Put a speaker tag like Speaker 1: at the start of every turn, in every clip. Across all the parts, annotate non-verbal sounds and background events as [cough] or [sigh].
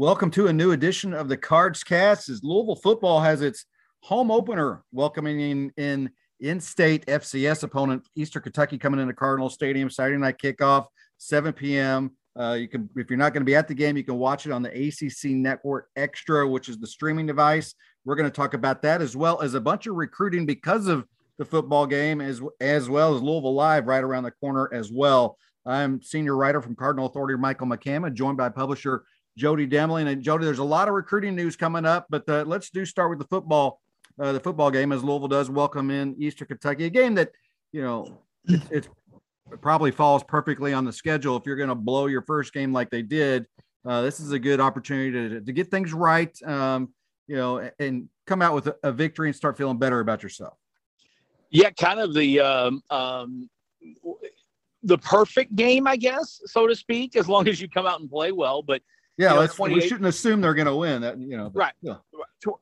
Speaker 1: Welcome to a new edition of the Cards Cast as Louisville football has its home opener welcoming in, in in-state FCS opponent Eastern Kentucky coming into Cardinal Stadium Saturday night kickoff 7 p.m. Uh, you can if you're not going to be at the game, you can watch it on the ACC Network Extra, which is the streaming device. We're going to talk about that as well as a bunch of recruiting because of the football game, as as well as Louisville Live right around the corner as well. I'm senior writer from Cardinal Authority, Michael McCammon, joined by publisher Jody Demling. And Jody, there's a lot of recruiting news coming up, but uh, let's do start with the football, uh, the football game as Louisville does welcome in Eastern Kentucky, a game that you know it probably falls perfectly on the schedule. If you're going to blow your first game like they did, uh, this is a good opportunity to, to get things right, um, you know, and come out with a, a, victory and start feeling better about yourself.
Speaker 2: Yeah, kind of the um, um, the perfect game, I guess, so to speak, as long as you come out and play well. But
Speaker 1: yeah, you know, we shouldn't assume they're going to win. That you know, but,
Speaker 2: right? Yeah.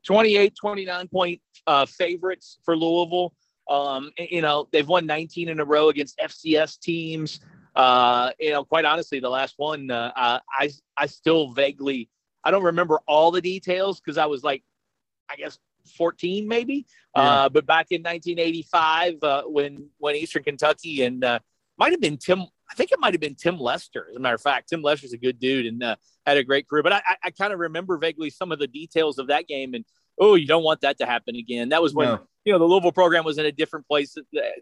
Speaker 2: 28, 29 point uh, favorites for Louisville. Um, you know, they've won 19 in a row against FCS teams. Uh, you know, quite honestly, the last one, uh, I I still vaguely I don't remember all the details because I was like, I guess 14 maybe. Yeah. Uh, but back in 1985, uh, when when Eastern Kentucky and uh, might have been Tim, I think it might have been Tim Lester. As a matter of fact, Tim Lester's a good dude and uh, had a great career. But I, I, I kind of remember vaguely some of the details of that game and oh, you don't want that to happen again. That was when no. you know the Louisville program was in a different place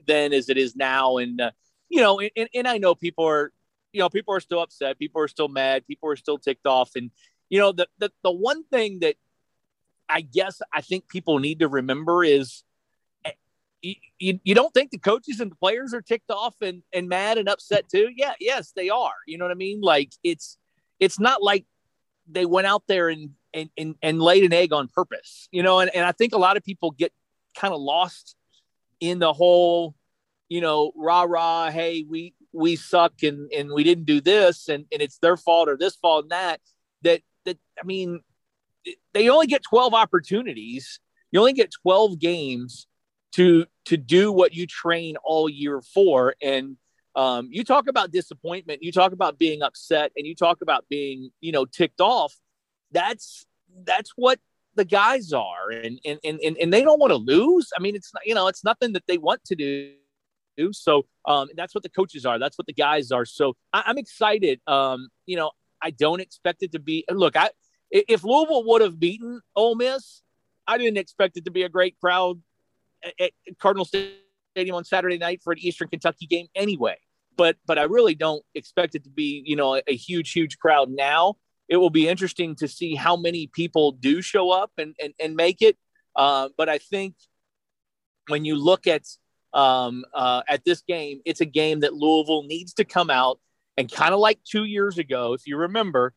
Speaker 2: then as it is now, and uh, you know, and, and I know people are, you know, people are still upset, people are still mad, people are still ticked off, and you know, the the, the one thing that I guess I think people need to remember is. You, you, don't think the coaches and the players are ticked off and, and mad and upset too? Yeah, yes, they are. You know what I mean? Like it's it's not like they went out there and and, and, and laid an egg on purpose, you know, and, and I think a lot of people get kind of lost in the whole, you know, rah, rah, Hey, we, we suck and, and we didn't do this and, and it's their fault or this fault and that, that, that, I mean, they only get 12 opportunities. You only get 12 games to, to do what you train all year for. And, um, you talk about disappointment, you talk about being upset, and you talk about being, you know, ticked off. That's that's what the guys are. And and and, and they don't want to lose. I mean it's you know it's nothing that they want to do. So um, that's what the coaches are. That's what the guys are. So I, am excited. Um, you know i don't expect it to be look i if louisville would have beaten Ole miss i didn't expect it to be a great crowd at cardinal stadium on saturday night for an eastern kentucky game anyway but but i really don't expect it to be you know a, a huge huge crowd now it will be interesting to see how many people do show up and, and, and make it. Uh, but I think when you look at um, uh, at this game, it's a game that Louisville needs to come out and kind of like two years ago, if you remember,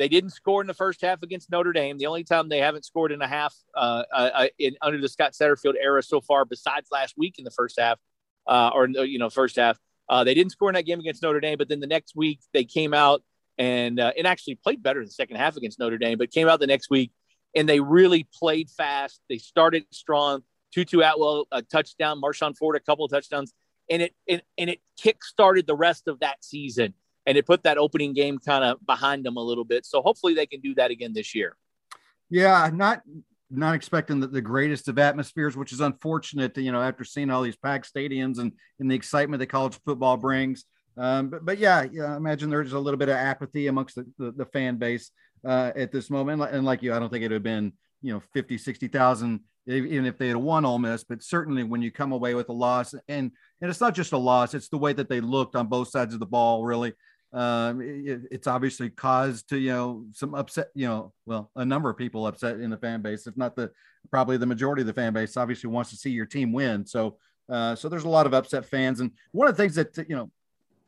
Speaker 2: they didn't score in the first half against Notre Dame. The only time they haven't scored in a half uh, uh, uh in under the Scott Satterfield era so far, besides last week in the first half, uh, or you know, first half, uh, they didn't score in that game against Notre Dame. But then the next week they came out and uh, and actually played better in the second half against Notre Dame, but came out the next week and they really played fast. They started strong. Tutu Atwell a touchdown, Marshon Ford a couple of touchdowns, and it, it and it kick started the rest of that season, and it put that opening game kind of behind them a little bit. So hopefully they can do that again this year.
Speaker 1: Yeah, not not expecting the, the greatest of atmospheres, which is unfortunate. You know, after seeing all these packed stadiums and and the excitement that college football brings. Um, but, but yeah, yeah, I imagine there's a little bit of apathy amongst the, the, the fan base uh, at this moment. And like you, I don't think it would have been, you know, 50, 60,000, even if they had won Ole Miss, but certainly when you come away with a loss and, and it's not just a loss, it's the way that they looked on both sides of the ball, really. Um, it, it's obviously caused to, you know, some upset, you know, well, a number of people upset in the fan base, if not the, probably the majority of the fan base obviously wants to see your team win. So, uh, so there's a lot of upset fans. And one of the things that, you know,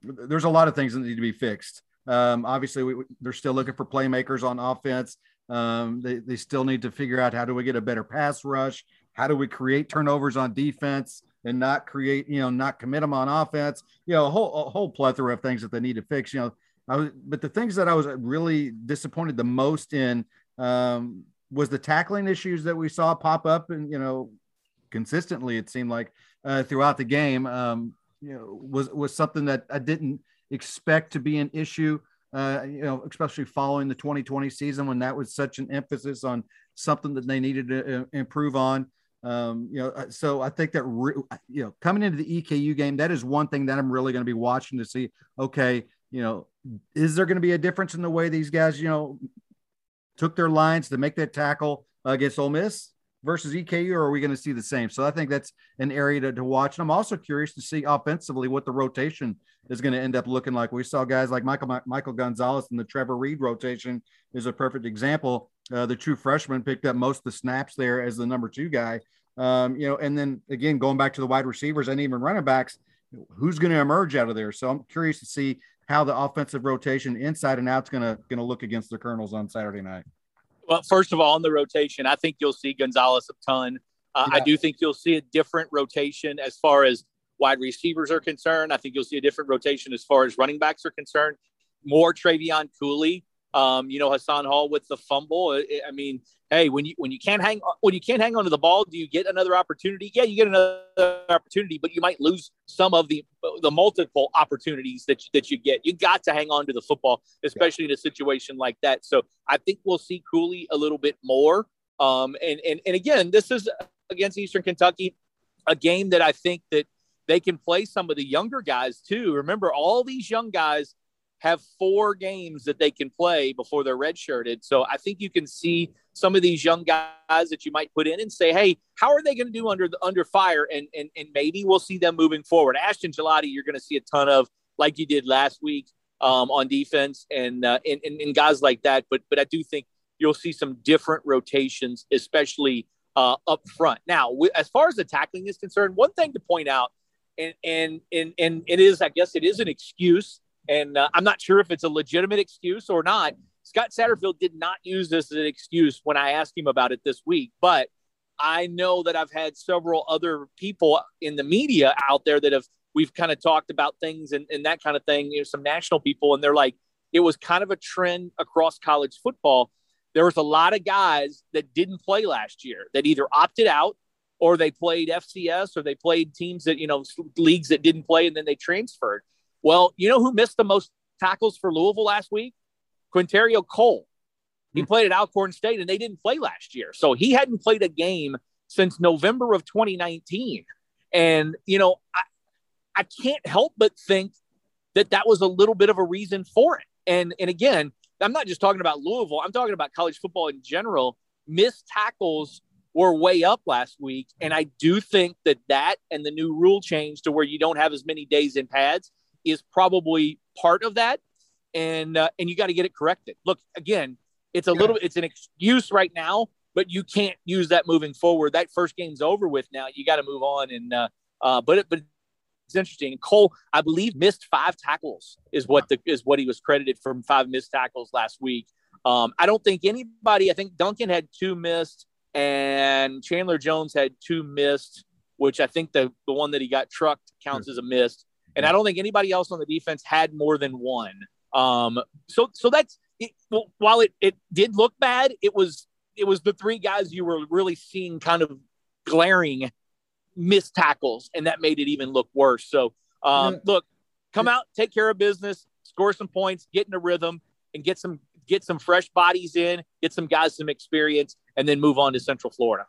Speaker 1: there's a lot of things that need to be fixed. Um, obviously, we, they're still looking for playmakers on offense. Um, they, they still need to figure out how do we get a better pass rush? How do we create turnovers on defense and not create, you know, not commit them on offense? You know, a whole, a whole plethora of things that they need to fix. You know, I was, but the things that I was really disappointed the most in um, was the tackling issues that we saw pop up and, you know, consistently, it seemed like uh, throughout the game, um, you know, was, was something that I didn't expect to be an issue. Uh, you know, especially following the 2020 season when that was such an emphasis on something that they needed to uh, improve on. Um, you know, uh, so I think that re- you know coming into the EKU game, that is one thing that I'm really going to be watching to see. Okay, you know, is there going to be a difference in the way these guys, you know, took their lines to make that tackle against Ole Miss versus EKU, or are we going to see the same? So I think that's an area to, to watch. And I'm also curious to see offensively what the rotation is going to end up looking like. We saw guys like Michael Michael Gonzalez and the Trevor Reed rotation is a perfect example. Uh, the true freshman picked up most of the snaps there as the number two guy. Um, you know, and then again, going back to the wide receivers and even running backs, who's going to emerge out of there? So I'm curious to see how the offensive rotation inside and out is going to going to look against the Colonels on Saturday night.
Speaker 2: Well, first of all, on the rotation, I think you'll see Gonzalez a ton. Uh, yeah. I do think you'll see a different rotation as far as wide receivers are concerned. I think you'll see a different rotation as far as running backs are concerned. More Trevion Cooley. Um, you know, Hassan Hall with the fumble. I mean, hey, when you when you can't hang when you can't hang onto the ball, do you get another opportunity? Yeah, you get another opportunity, but you might lose some of the the multiple opportunities that you, that you get. You got to hang on to the football, especially yeah. in a situation like that. So I think we'll see Cooley a little bit more. Um, and and and again, this is against Eastern Kentucky, a game that I think that they can play some of the younger guys too. Remember, all these young guys have four games that they can play before they're redshirted. So I think you can see some of these young guys that you might put in and say, hey, how are they going to do under the under fire? And and and maybe we'll see them moving forward. Ashton Gillotte, you're going to see a ton of like you did last week um, on defense and, uh, and, and and guys like that. But but I do think you'll see some different rotations, especially uh, up front. Now, as far as the tackling is concerned, one thing to point out, and and and and it is, I guess, it is an excuse and uh, I'm not sure if it's a legitimate excuse or not. Scott Satterfield did not use this as an excuse when I asked him about it this week, but I know that I've had several other people in the media out there that have we've kind of talked about things and, and that kind of thing. You know, some national people, and they're like, it was kind of a trend across college football. There was a lot of guys that didn't play last year that either opted out or they played FCS or they played teams that, you know, leagues that didn't play and then they transferred. Well, you know who missed the most tackles for Louisville last week? Qwynnterrio Cole. He hmm. played at Alcorn State and they didn't play last year. So he hadn't played a game since November of 2019. And, you know, I, I can't help but think that that was a little bit of a reason for it. And, and again, I'm not just talking about Louisville, I'm talking about college football in general. Missed tackles were way up last week. And I do think that that and the new rule change to where you don't have as many days in pads is probably part of that, and uh, and you got to get it corrected. Look, again, it's a yeah. little, it's an excuse right now, but you can't use that moving forward. That first game's over with now. You got to move on, and uh, uh, but it, but it's interesting. Cole, I believe, missed five tackles is what the is what he was credited from five missed tackles last week. Um, I don't think anybody. I think Duncan had two missed, and Chandler Jones had two missed, which I think the the one that he got trucked counts as a missed and I don't think anybody else on the defense had more than one. Um, so so that's it, well, while it it did look bad, it was it was the three guys you were really seeing kind of glaring missed tackles, and that made it even look worse. So um, yeah. look, come out, take care of business, score some points, get in a rhythm, and get some get some fresh bodies in, get some guys some experience, and then move on to Central Florida.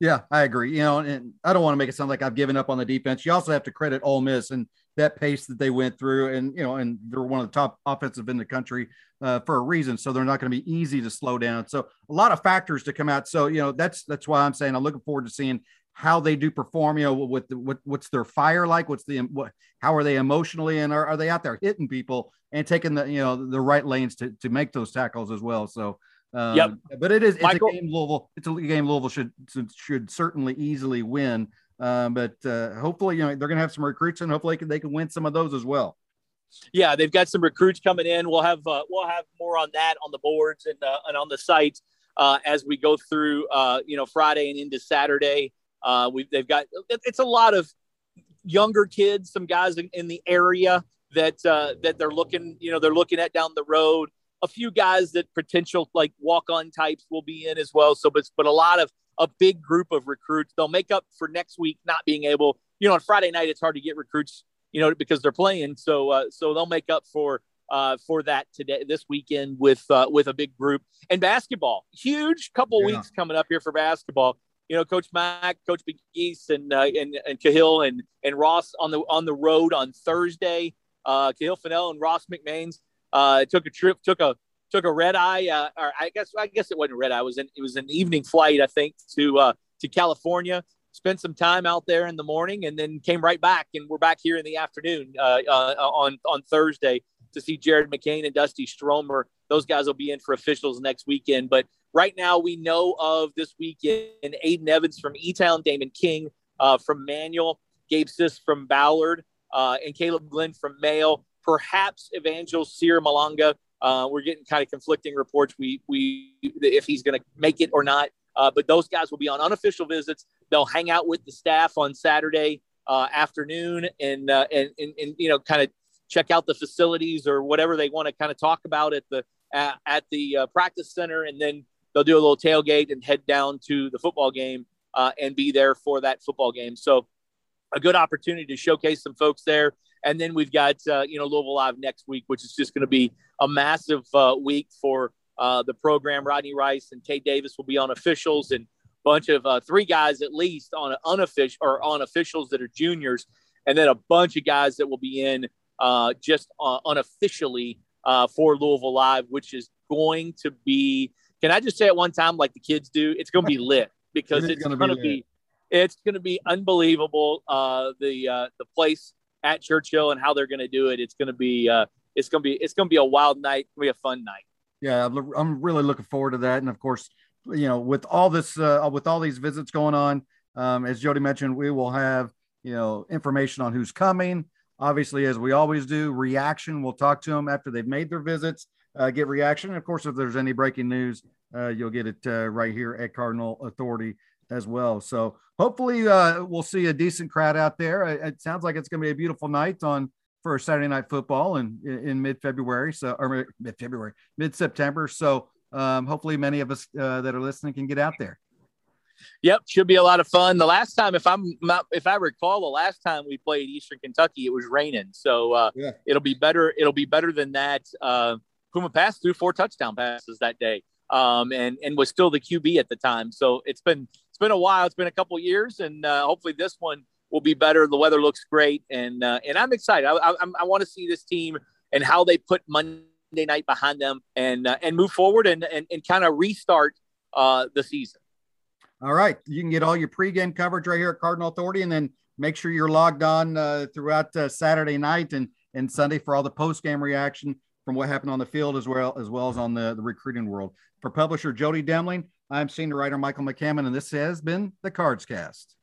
Speaker 1: Yeah, I agree. You know, and I don't want to make it sound like I've given up on the defense. You also have to credit Ole Miss and that pace that they went through, and you know, and they're one of the top offensive in the country uh, for a reason. So they're not going to be easy to slow down. So a lot of factors to come out. So you know, that's that's why I'm saying I'm looking forward to seeing how they do perform. You know, with the, what what's their fire like? What's the what? How are they emotionally, and are, are they out there hitting people and taking the you know the right lanes to to make those tackles as well? So. Um, yep. But it is it's Michael, a game Louisville. It's a game Louisville should should certainly easily win. Um, but uh, hopefully, you know, they're going to have some recruits, and hopefully, they can, they can win some of those as well.
Speaker 2: Yeah, they've got some recruits coming in. We'll have uh, we'll have more on that on the boards and uh, and on the site uh, as we go through, uh, you know, Friday and into Saturday. Uh, we they've got it's a lot of younger kids, some guys in, in the area that uh, that they're looking, you know, they're looking at down the road. A few guys that potential like walk on types will be in as well. So, but but a lot of a big group of recruits. They'll make up for next week not being able. You know, on Friday night it's hard to get recruits, you know, because they're playing. So uh, so they'll make up for uh, for that today this weekend with uh, with a big group and basketball. Huge couple yeah. weeks coming up here for basketball. You know, Coach Mack, Coach McGeese, and uh, and and Kahil and and Ross on the on the road on Thursday. Uh, Kahil Fennell and Ross McMains uh, took a trip, took a took a red eye, uh, or I guess I guess it wasn't red eye. It was an it was an evening flight, I think, to uh, to California. Spent some time out there in the morning, and then came right back, and we're back here in the afternoon uh, uh, on on Thursday to see Jared McCain and Dusty Stromer. Those guys will be in for officials next weekend. But right now, we know of this weekend Aiden Evans from E Town, Damon King uh, from Manual, Gabe Sis from Ballard, uh, and Caleb Glenn from Mayo. Perhaps Evangel Sierra Malanga. Uh, we're getting kind of conflicting reports. We we if he's going to make it or not. Uh, but those guys will be on unofficial visits. They'll hang out with the staff on Saturday uh, afternoon and, uh, and, and and you know kind of check out the facilities or whatever they want to kind of talk about at the at, at the uh, practice center, and then they'll do a little tailgate and head down to the football game uh, and be there for that football game. So a good opportunity to showcase some folks there. And then we've got uh, you know Louisville Live next week, which is just going to be a massive uh, week for uh, the program. Rodney Rice and Tate Davis will be on officials, and a bunch of uh, three guys at least on unofficial or on officials that are juniors, and then a bunch of guys that will be in uh, just uh, unofficially uh, for Louisville Live, which is going to be. Can I just say it one time, like the kids do? It's going to be [laughs] lit because it it's going to be, be it's going to be unbelievable. Uh, the uh, the place at Churchill and how they're going to do it. It's going to be uh, it's to be it's to be a wild night. To be a fun night.
Speaker 1: Yeah, I'm really looking forward to that. And of course, you know, with all this uh, with all these visits going on, um, as Jody mentioned, we will have you know information on who's coming. Obviously, as we always do, reaction. We'll talk to them after they've made their visits, uh, get reaction. And of course, if there's any breaking news, uh, you'll get it uh, right here at Cardinal Authority as well. So hopefully, uh, we'll see a decent crowd out there. It sounds like it's going to be a beautiful night on for Saturday night football in, in mid February. So, or mid February, mid September. So, um, hopefully, many of us uh, that are listening can get out there.
Speaker 2: Yep, should be a lot of fun. The last time, if I'm not, if I recall, the last time we played Eastern Kentucky, it was raining. So uh, yeah. it'll be better. It'll be better than that. Uh, Puma passed through four touchdown passes that day, um, and and was still the QB at the time. So it's been it's been a while. It's been a couple years, and uh, hopefully this one will be better. The weather looks great, and uh, and I'm excited. I, I, I want to see this team and how they put Monday night behind them and uh, and move forward and and, and kind of restart uh, the season.
Speaker 1: All right. You can get all your pregame coverage right here at Cardinal Authority, and then make sure you're logged on uh, throughout uh, Saturday night and, and Sunday for all the postgame reaction from what happened on the field as well as well as on the, the recruiting world. For publisher Jody Demling, I'm senior writer Michael McCammon, and this has been the Cards Cast.